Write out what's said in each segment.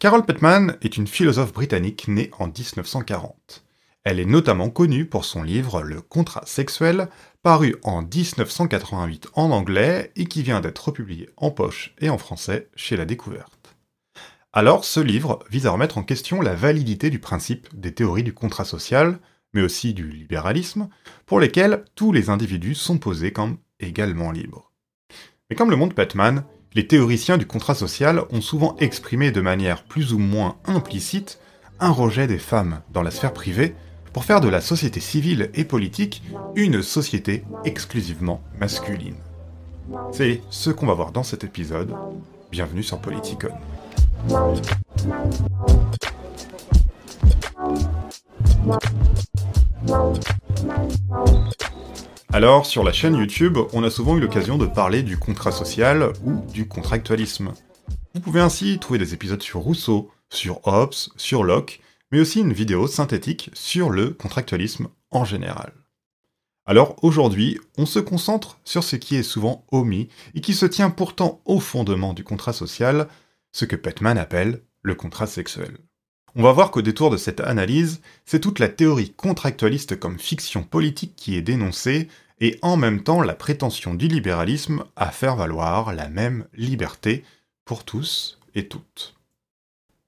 Carol Petman est une philosophe britannique née en 1940. Elle est notamment connue pour son livre Le contrat sexuel, paru en 1988 en anglais et qui vient d'être republié en poche et en français chez La Découverte. Alors, ce livre vise à remettre en question la validité du principe des théories du contrat social, mais aussi du libéralisme, pour lesquels tous les individus sont posés comme également libres. Mais comme le montre Petman, les théoriciens du contrat social ont souvent exprimé de manière plus ou moins implicite un rejet des femmes dans la sphère privée pour faire de la société civile et politique une société exclusivement masculine. C'est ce qu'on va voir dans cet épisode. Bienvenue sur Politicon. Alors, sur la chaîne YouTube, on a souvent eu l'occasion de parler du contrat social ou du contractualisme. Vous pouvez ainsi trouver des épisodes sur Rousseau, sur Hobbes, sur Locke, mais aussi une vidéo synthétique sur le contractualisme en général. Alors aujourd'hui, on se concentre sur ce qui est souvent omis et qui se tient pourtant au fondement du contrat social, ce que Petman appelle le contrat sexuel. On va voir qu'au détour de cette analyse, c'est toute la théorie contractualiste comme fiction politique qui est dénoncée, et en même temps la prétention du libéralisme à faire valoir la même liberté pour tous et toutes.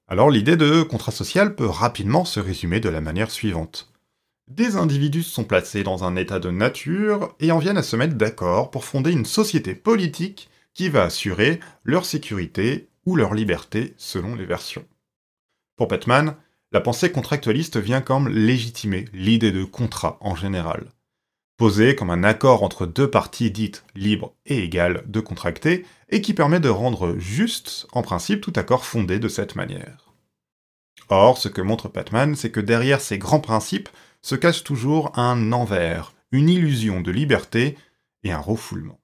Alors l'idée de contrat social peut rapidement se résumer de la manière suivante. Des individus sont placés dans un état de nature et en viennent à se mettre d'accord pour fonder une société politique qui va assurer leur sécurité ou leur liberté selon les versions. Pour Petman, la pensée contractualiste vient comme légitimer l'idée de contrat en général. Posé comme un accord entre deux parties dites libres et égales de contracter, et qui permet de rendre juste, en principe, tout accord fondé de cette manière. Or, ce que montre Petman, c'est que derrière ces grands principes se cache toujours un envers, une illusion de liberté et un refoulement.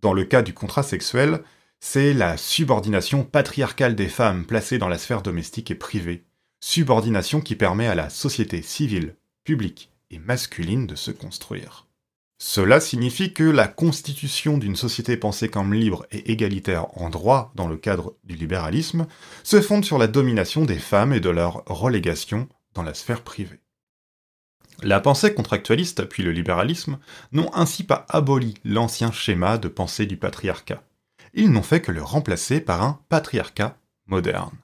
Dans le cas du contrat sexuel, c'est la subordination patriarcale des femmes placées dans la sphère domestique et privée, subordination qui permet à la société civile, publique et masculine de se construire. Cela signifie que la constitution d'une société pensée comme libre et égalitaire en droit dans le cadre du libéralisme se fonde sur la domination des femmes et de leur relégation dans la sphère privée. La pensée contractualiste puis le libéralisme n'ont ainsi pas aboli l'ancien schéma de pensée du patriarcat ils n'ont fait que le remplacer par un patriarcat moderne.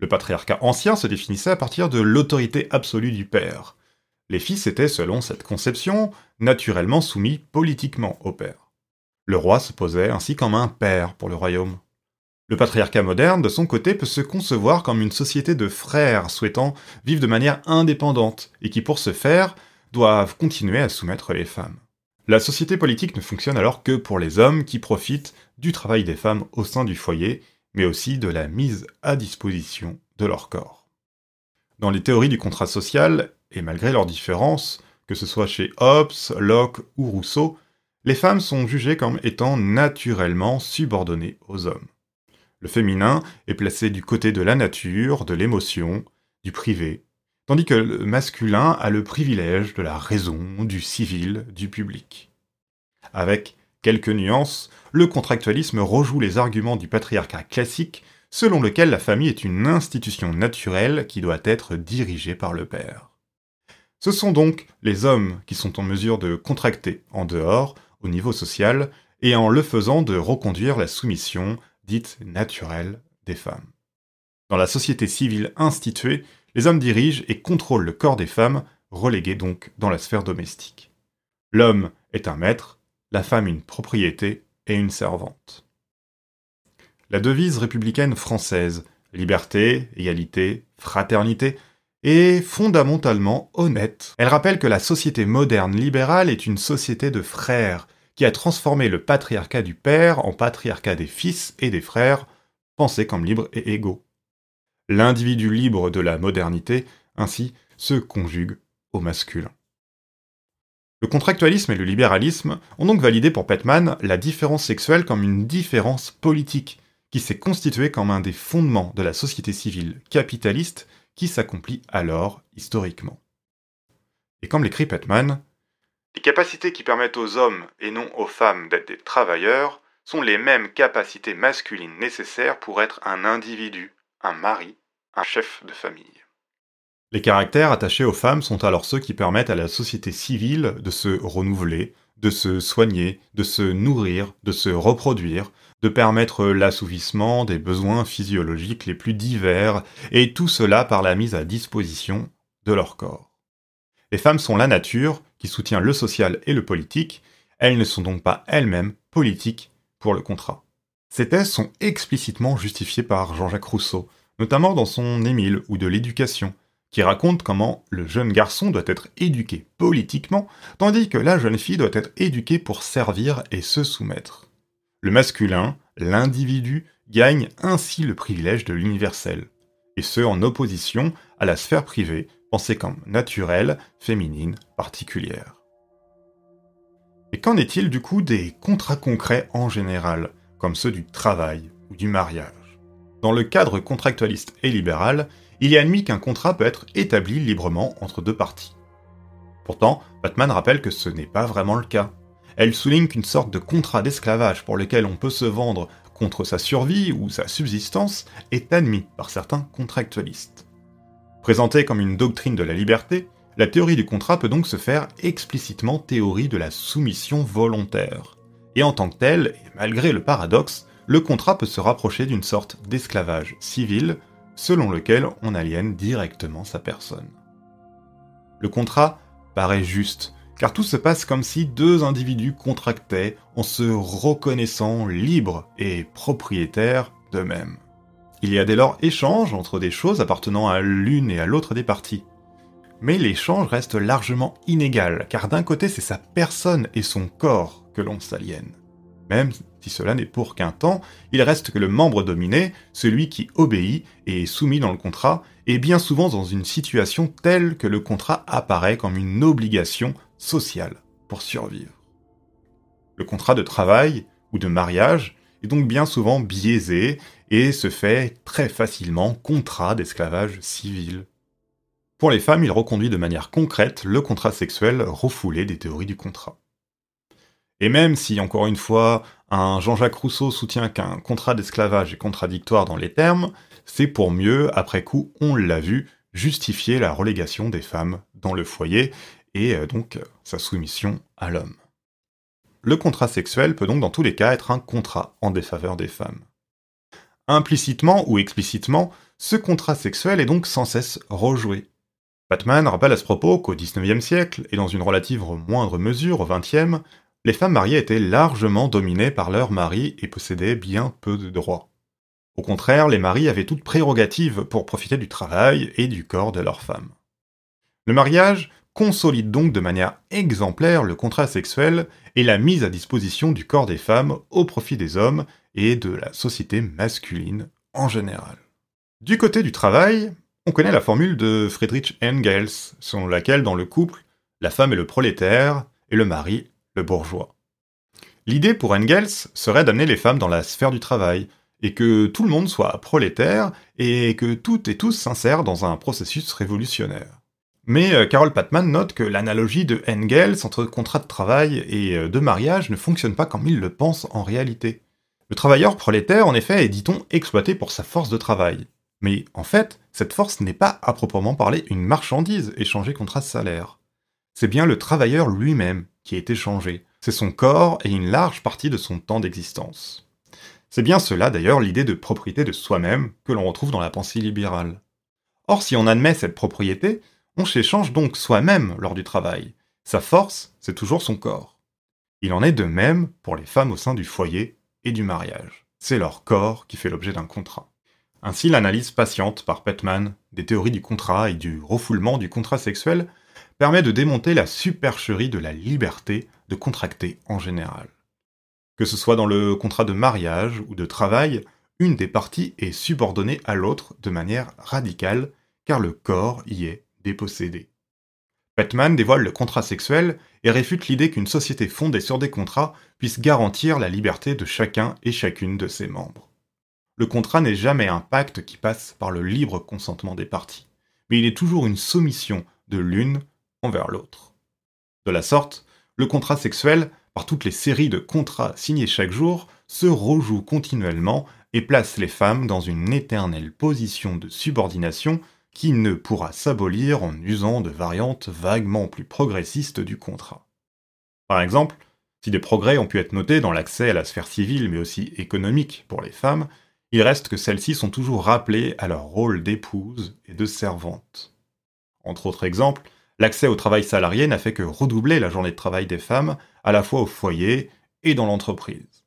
Le patriarcat ancien se définissait à partir de l'autorité absolue du père. Les fils étaient, selon cette conception, naturellement soumis politiquement au père. Le roi se posait ainsi comme un père pour le royaume. Le patriarcat moderne, de son côté, peut se concevoir comme une société de frères souhaitant vivre de manière indépendante et qui, pour ce faire, doivent continuer à soumettre les femmes. La société politique ne fonctionne alors que pour les hommes qui profitent du travail des femmes au sein du foyer, mais aussi de la mise à disposition de leur corps. Dans les théories du contrat social, et malgré leurs différences, que ce soit chez Hobbes, Locke ou Rousseau, les femmes sont jugées comme étant naturellement subordonnées aux hommes. Le féminin est placé du côté de la nature, de l'émotion, du privé, tandis que le masculin a le privilège de la raison, du civil, du public. Avec quelques nuances, le contractualisme rejoue les arguments du patriarcat classique selon lequel la famille est une institution naturelle qui doit être dirigée par le père. Ce sont donc les hommes qui sont en mesure de contracter en dehors, au niveau social, et en le faisant de reconduire la soumission dite naturelle des femmes. Dans la société civile instituée, les hommes dirigent et contrôlent le corps des femmes, reléguées donc dans la sphère domestique. L'homme est un maître, la femme une propriété et une servante. La devise républicaine française, liberté, égalité, fraternité, est fondamentalement honnête. Elle rappelle que la société moderne libérale est une société de frères, qui a transformé le patriarcat du père en patriarcat des fils et des frères, pensés comme libres et égaux l'individu libre de la modernité, ainsi, se conjugue au masculin. Le contractualisme et le libéralisme ont donc validé pour Petman la différence sexuelle comme une différence politique, qui s'est constituée comme un des fondements de la société civile capitaliste qui s'accomplit alors historiquement. Et comme l'écrit Petman, les capacités qui permettent aux hommes et non aux femmes d'être des travailleurs sont les mêmes capacités masculines nécessaires pour être un individu, un mari, un chef de famille. Les caractères attachés aux femmes sont alors ceux qui permettent à la société civile de se renouveler, de se soigner, de se nourrir, de se reproduire, de permettre l'assouvissement des besoins physiologiques les plus divers, et tout cela par la mise à disposition de leur corps. Les femmes sont la nature, qui soutient le social et le politique, elles ne sont donc pas elles-mêmes politiques pour le contrat. Ces thèses sont explicitement justifiées par Jean-Jacques Rousseau, notamment dans son Émile ou de l'éducation, qui raconte comment le jeune garçon doit être éduqué politiquement, tandis que la jeune fille doit être éduquée pour servir et se soumettre. Le masculin, l'individu, gagne ainsi le privilège de l'universel, et ce en opposition à la sphère privée, pensée comme naturelle, féminine, particulière. Et qu'en est-il du coup des contrats concrets en général, comme ceux du travail ou du mariage Dans le cadre contractualiste et libéral, il est admis qu'un contrat peut être établi librement entre deux parties. Pourtant, Batman rappelle que ce n'est pas vraiment le cas. Elle souligne qu'une sorte de contrat d'esclavage pour lequel on peut se vendre contre sa survie ou sa subsistance est admis par certains contractualistes. Présentée comme une doctrine de la liberté, la théorie du contrat peut donc se faire explicitement théorie de la soumission volontaire. Et en tant que et malgré le paradoxe, le contrat peut se rapprocher d'une sorte d'esclavage civil selon lequel on aliène directement sa personne. Le contrat paraît juste, car tout se passe comme si deux individus contractaient en se reconnaissant libres et propriétaires d'eux-mêmes. Il y a dès lors échange entre des choses appartenant à l'une et à l'autre des parties. Mais l'échange reste largement inégal, car d'un côté c'est sa personne et son corps que l'on s'aliène. Même si cela n'est pour qu'un temps, il reste que le membre dominé, celui qui obéit et est soumis dans le contrat, est bien souvent dans une situation telle que le contrat apparaît comme une obligation sociale pour survivre. Le contrat de travail ou de mariage est donc bien souvent biaisé et se fait très facilement contrat d'esclavage civil. Pour les femmes, il reconduit de manière concrète le contrat sexuel refoulé des théories du contrat. Et même si, encore une fois, un Jean-Jacques Rousseau soutient qu'un contrat d'esclavage est contradictoire dans les termes, c'est pour mieux, après coup, on l'a vu, justifier la relégation des femmes dans le foyer et euh, donc sa soumission à l'homme. Le contrat sexuel peut donc dans tous les cas être un contrat en défaveur des femmes. Implicitement ou explicitement, ce contrat sexuel est donc sans cesse rejoué. Batman rappelle à ce propos qu'au XIXe siècle, et dans une relative moindre mesure au XXe, les femmes mariées étaient largement dominées par leurs maris et possédaient bien peu de droits. Au contraire, les maris avaient toute prérogative pour profiter du travail et du corps de leurs femmes. Le mariage consolide donc de manière exemplaire le contrat sexuel et la mise à disposition du corps des femmes au profit des hommes et de la société masculine en général. Du côté du travail, on connaît la formule de Friedrich Engels, selon laquelle dans le couple, la femme est le prolétaire et le mari le bourgeois. L'idée pour Engels serait d'amener les femmes dans la sphère du travail, et que tout le monde soit prolétaire, et que toutes et tous s'insèrent dans un processus révolutionnaire. Mais euh, Carol Patman note que l'analogie de Engels entre contrat de travail et euh, de mariage ne fonctionne pas comme il le pense en réalité. Le travailleur prolétaire, en effet, est, dit-on, exploité pour sa force de travail. Mais en fait, cette force n'est pas à proprement parler une marchandise échangée contre un salaire. C'est bien le travailleur lui-même qui est échangé. C'est son corps et une large partie de son temps d'existence. C'est bien cela d'ailleurs l'idée de propriété de soi-même que l'on retrouve dans la pensée libérale. Or si on admet cette propriété, on s'échange donc soi-même lors du travail. Sa force, c'est toujours son corps. Il en est de même pour les femmes au sein du foyer et du mariage. C'est leur corps qui fait l'objet d'un contrat. Ainsi, l'analyse patiente par Petman des théories du contrat et du refoulement du contrat sexuel permet de démonter la supercherie de la liberté de contracter en général. Que ce soit dans le contrat de mariage ou de travail, une des parties est subordonnée à l'autre de manière radicale, car le corps y est dépossédé. Petman dévoile le contrat sexuel et réfute l'idée qu'une société fondée sur des contrats puisse garantir la liberté de chacun et chacune de ses membres. Le contrat n'est jamais un pacte qui passe par le libre consentement des parties, mais il est toujours une soumission de l'une envers l'autre. De la sorte, le contrat sexuel, par toutes les séries de contrats signés chaque jour, se rejoue continuellement et place les femmes dans une éternelle position de subordination qui ne pourra s'abolir en usant de variantes vaguement plus progressistes du contrat. Par exemple, si des progrès ont pu être notés dans l'accès à la sphère civile mais aussi économique pour les femmes, il reste que celles-ci sont toujours rappelées à leur rôle d'épouse et de servante. Entre autres exemples, l'accès au travail salarié n'a fait que redoubler la journée de travail des femmes, à la fois au foyer et dans l'entreprise.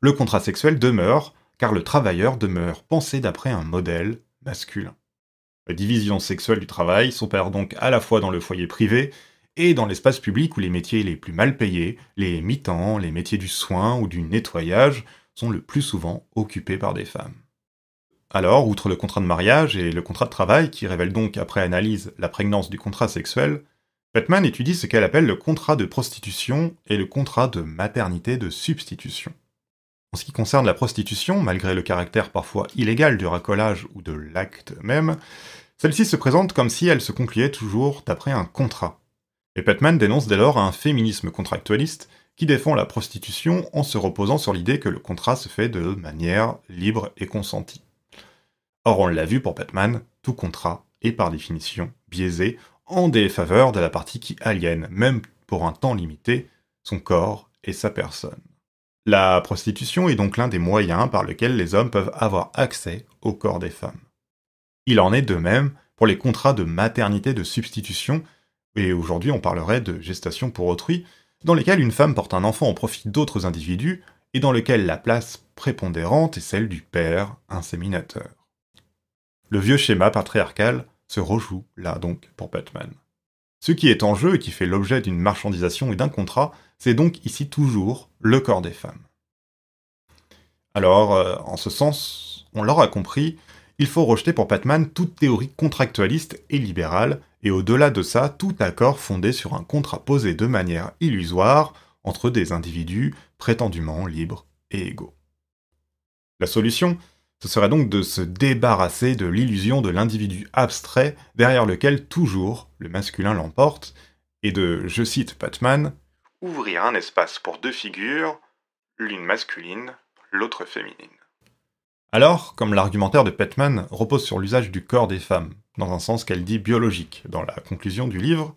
Le contrat sexuel demeure, car le travailleur demeure pensé d'après un modèle masculin. La division sexuelle du travail s'opère donc à la fois dans le foyer privé et dans l'espace public où les métiers les plus mal payés, les mi-temps, les métiers du soin ou du nettoyage, sont le plus souvent occupés par des femmes. Alors, outre le contrat de mariage et le contrat de travail, qui révèlent donc après analyse la prégnance du contrat sexuel, Batman étudie ce qu'elle appelle le contrat de prostitution et le contrat de maternité de substitution. En ce qui concerne la prostitution, malgré le caractère parfois illégal du racolage ou de l'acte même, celle-ci se présente comme si elle se concluait toujours d'après un contrat. Et Petman dénonce dès lors un féminisme contractualiste qui défend la prostitution en se reposant sur l'idée que le contrat se fait de manière libre et consentie. Or, on l'a vu pour Petman, tout contrat est par définition biaisé en défaveur de la partie qui aliène, même pour un temps limité, son corps et sa personne. La prostitution est donc l'un des moyens par lesquels les hommes peuvent avoir accès au corps des femmes. Il en est de même pour les contrats de maternité de substitution, et aujourd'hui on parlerait de gestation pour autrui, dans lesquels une femme porte un enfant au profit d'autres individus, et dans lequel la place prépondérante est celle du père inséminateur. Le vieux schéma patriarcal se rejoue là donc pour Batman. Ce qui est en jeu et qui fait l'objet d'une marchandisation et d'un contrat, c'est donc ici toujours le corps des femmes. Alors, euh, en ce sens, on l'aura compris, il faut rejeter pour Batman toute théorie contractualiste et libérale, et au-delà de ça, tout accord fondé sur un contrat posé de manière illusoire entre des individus prétendument libres et égaux. La solution, ce serait donc de se débarrasser de l'illusion de l'individu abstrait derrière lequel toujours le masculin l'emporte, et de, je cite Batman, ouvrir un espace pour deux figures, l'une masculine, l'autre féminine. Alors, comme l'argumentaire de Petman repose sur l'usage du corps des femmes, dans un sens qu'elle dit biologique dans la conclusion du livre,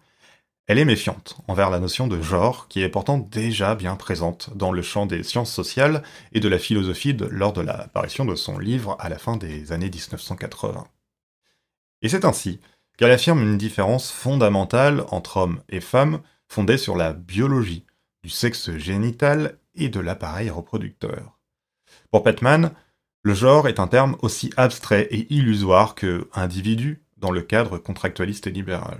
elle est méfiante envers la notion de genre qui est pourtant déjà bien présente dans le champ des sciences sociales et de la philosophie lors de l'apparition de son livre à la fin des années 1980. Et c'est ainsi qu'elle affirme une différence fondamentale entre hommes et femmes fondée sur la biologie, du sexe génital et de l'appareil reproducteur. Pour Petman, le genre est un terme aussi abstrait et illusoire que individu dans le cadre contractualiste et libéral.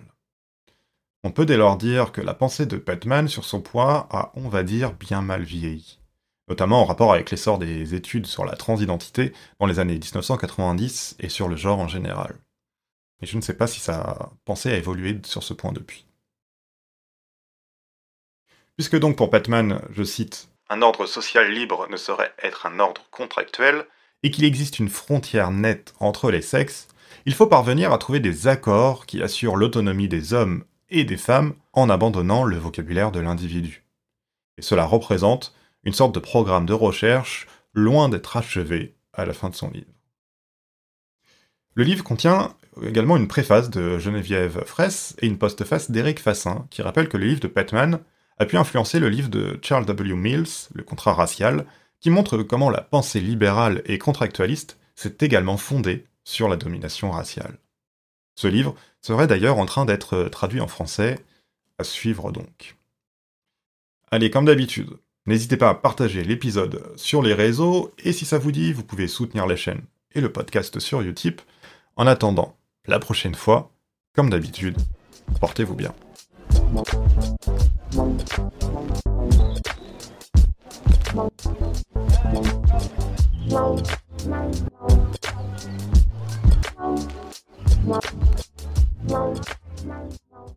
On peut dès lors dire que la pensée de Petman sur son point a, on va dire, bien mal vieilli, notamment en rapport avec l'essor des études sur la transidentité dans les années 1990 et sur le genre en général. Et je ne sais pas si sa pensée a évolué sur ce point depuis. Puisque donc pour Petman, je cite, un ordre social libre ne saurait être un ordre contractuel, et qu'il existe une frontière nette entre les sexes, il faut parvenir à trouver des accords qui assurent l'autonomie des hommes et des femmes en abandonnant le vocabulaire de l'individu. Et cela représente une sorte de programme de recherche loin d'être achevé à la fin de son livre. Le livre contient également une préface de Geneviève Fraisse et une postface d'Éric Fassin qui rappelle que le livre de Petman a pu influencer le livre de Charles W. Mills, Le contrat racial, qui montre comment la pensée libérale et contractualiste s'est également fondée sur la domination raciale. Ce livre serait d'ailleurs en train d'être traduit en français, à suivre donc. Allez, comme d'habitude, n'hésitez pas à partager l'épisode sur les réseaux, et si ça vous dit, vous pouvez soutenir la chaîne et le podcast sur Utip. En attendant, la prochaine fois, comme d'habitude, portez-vous bien. Bye.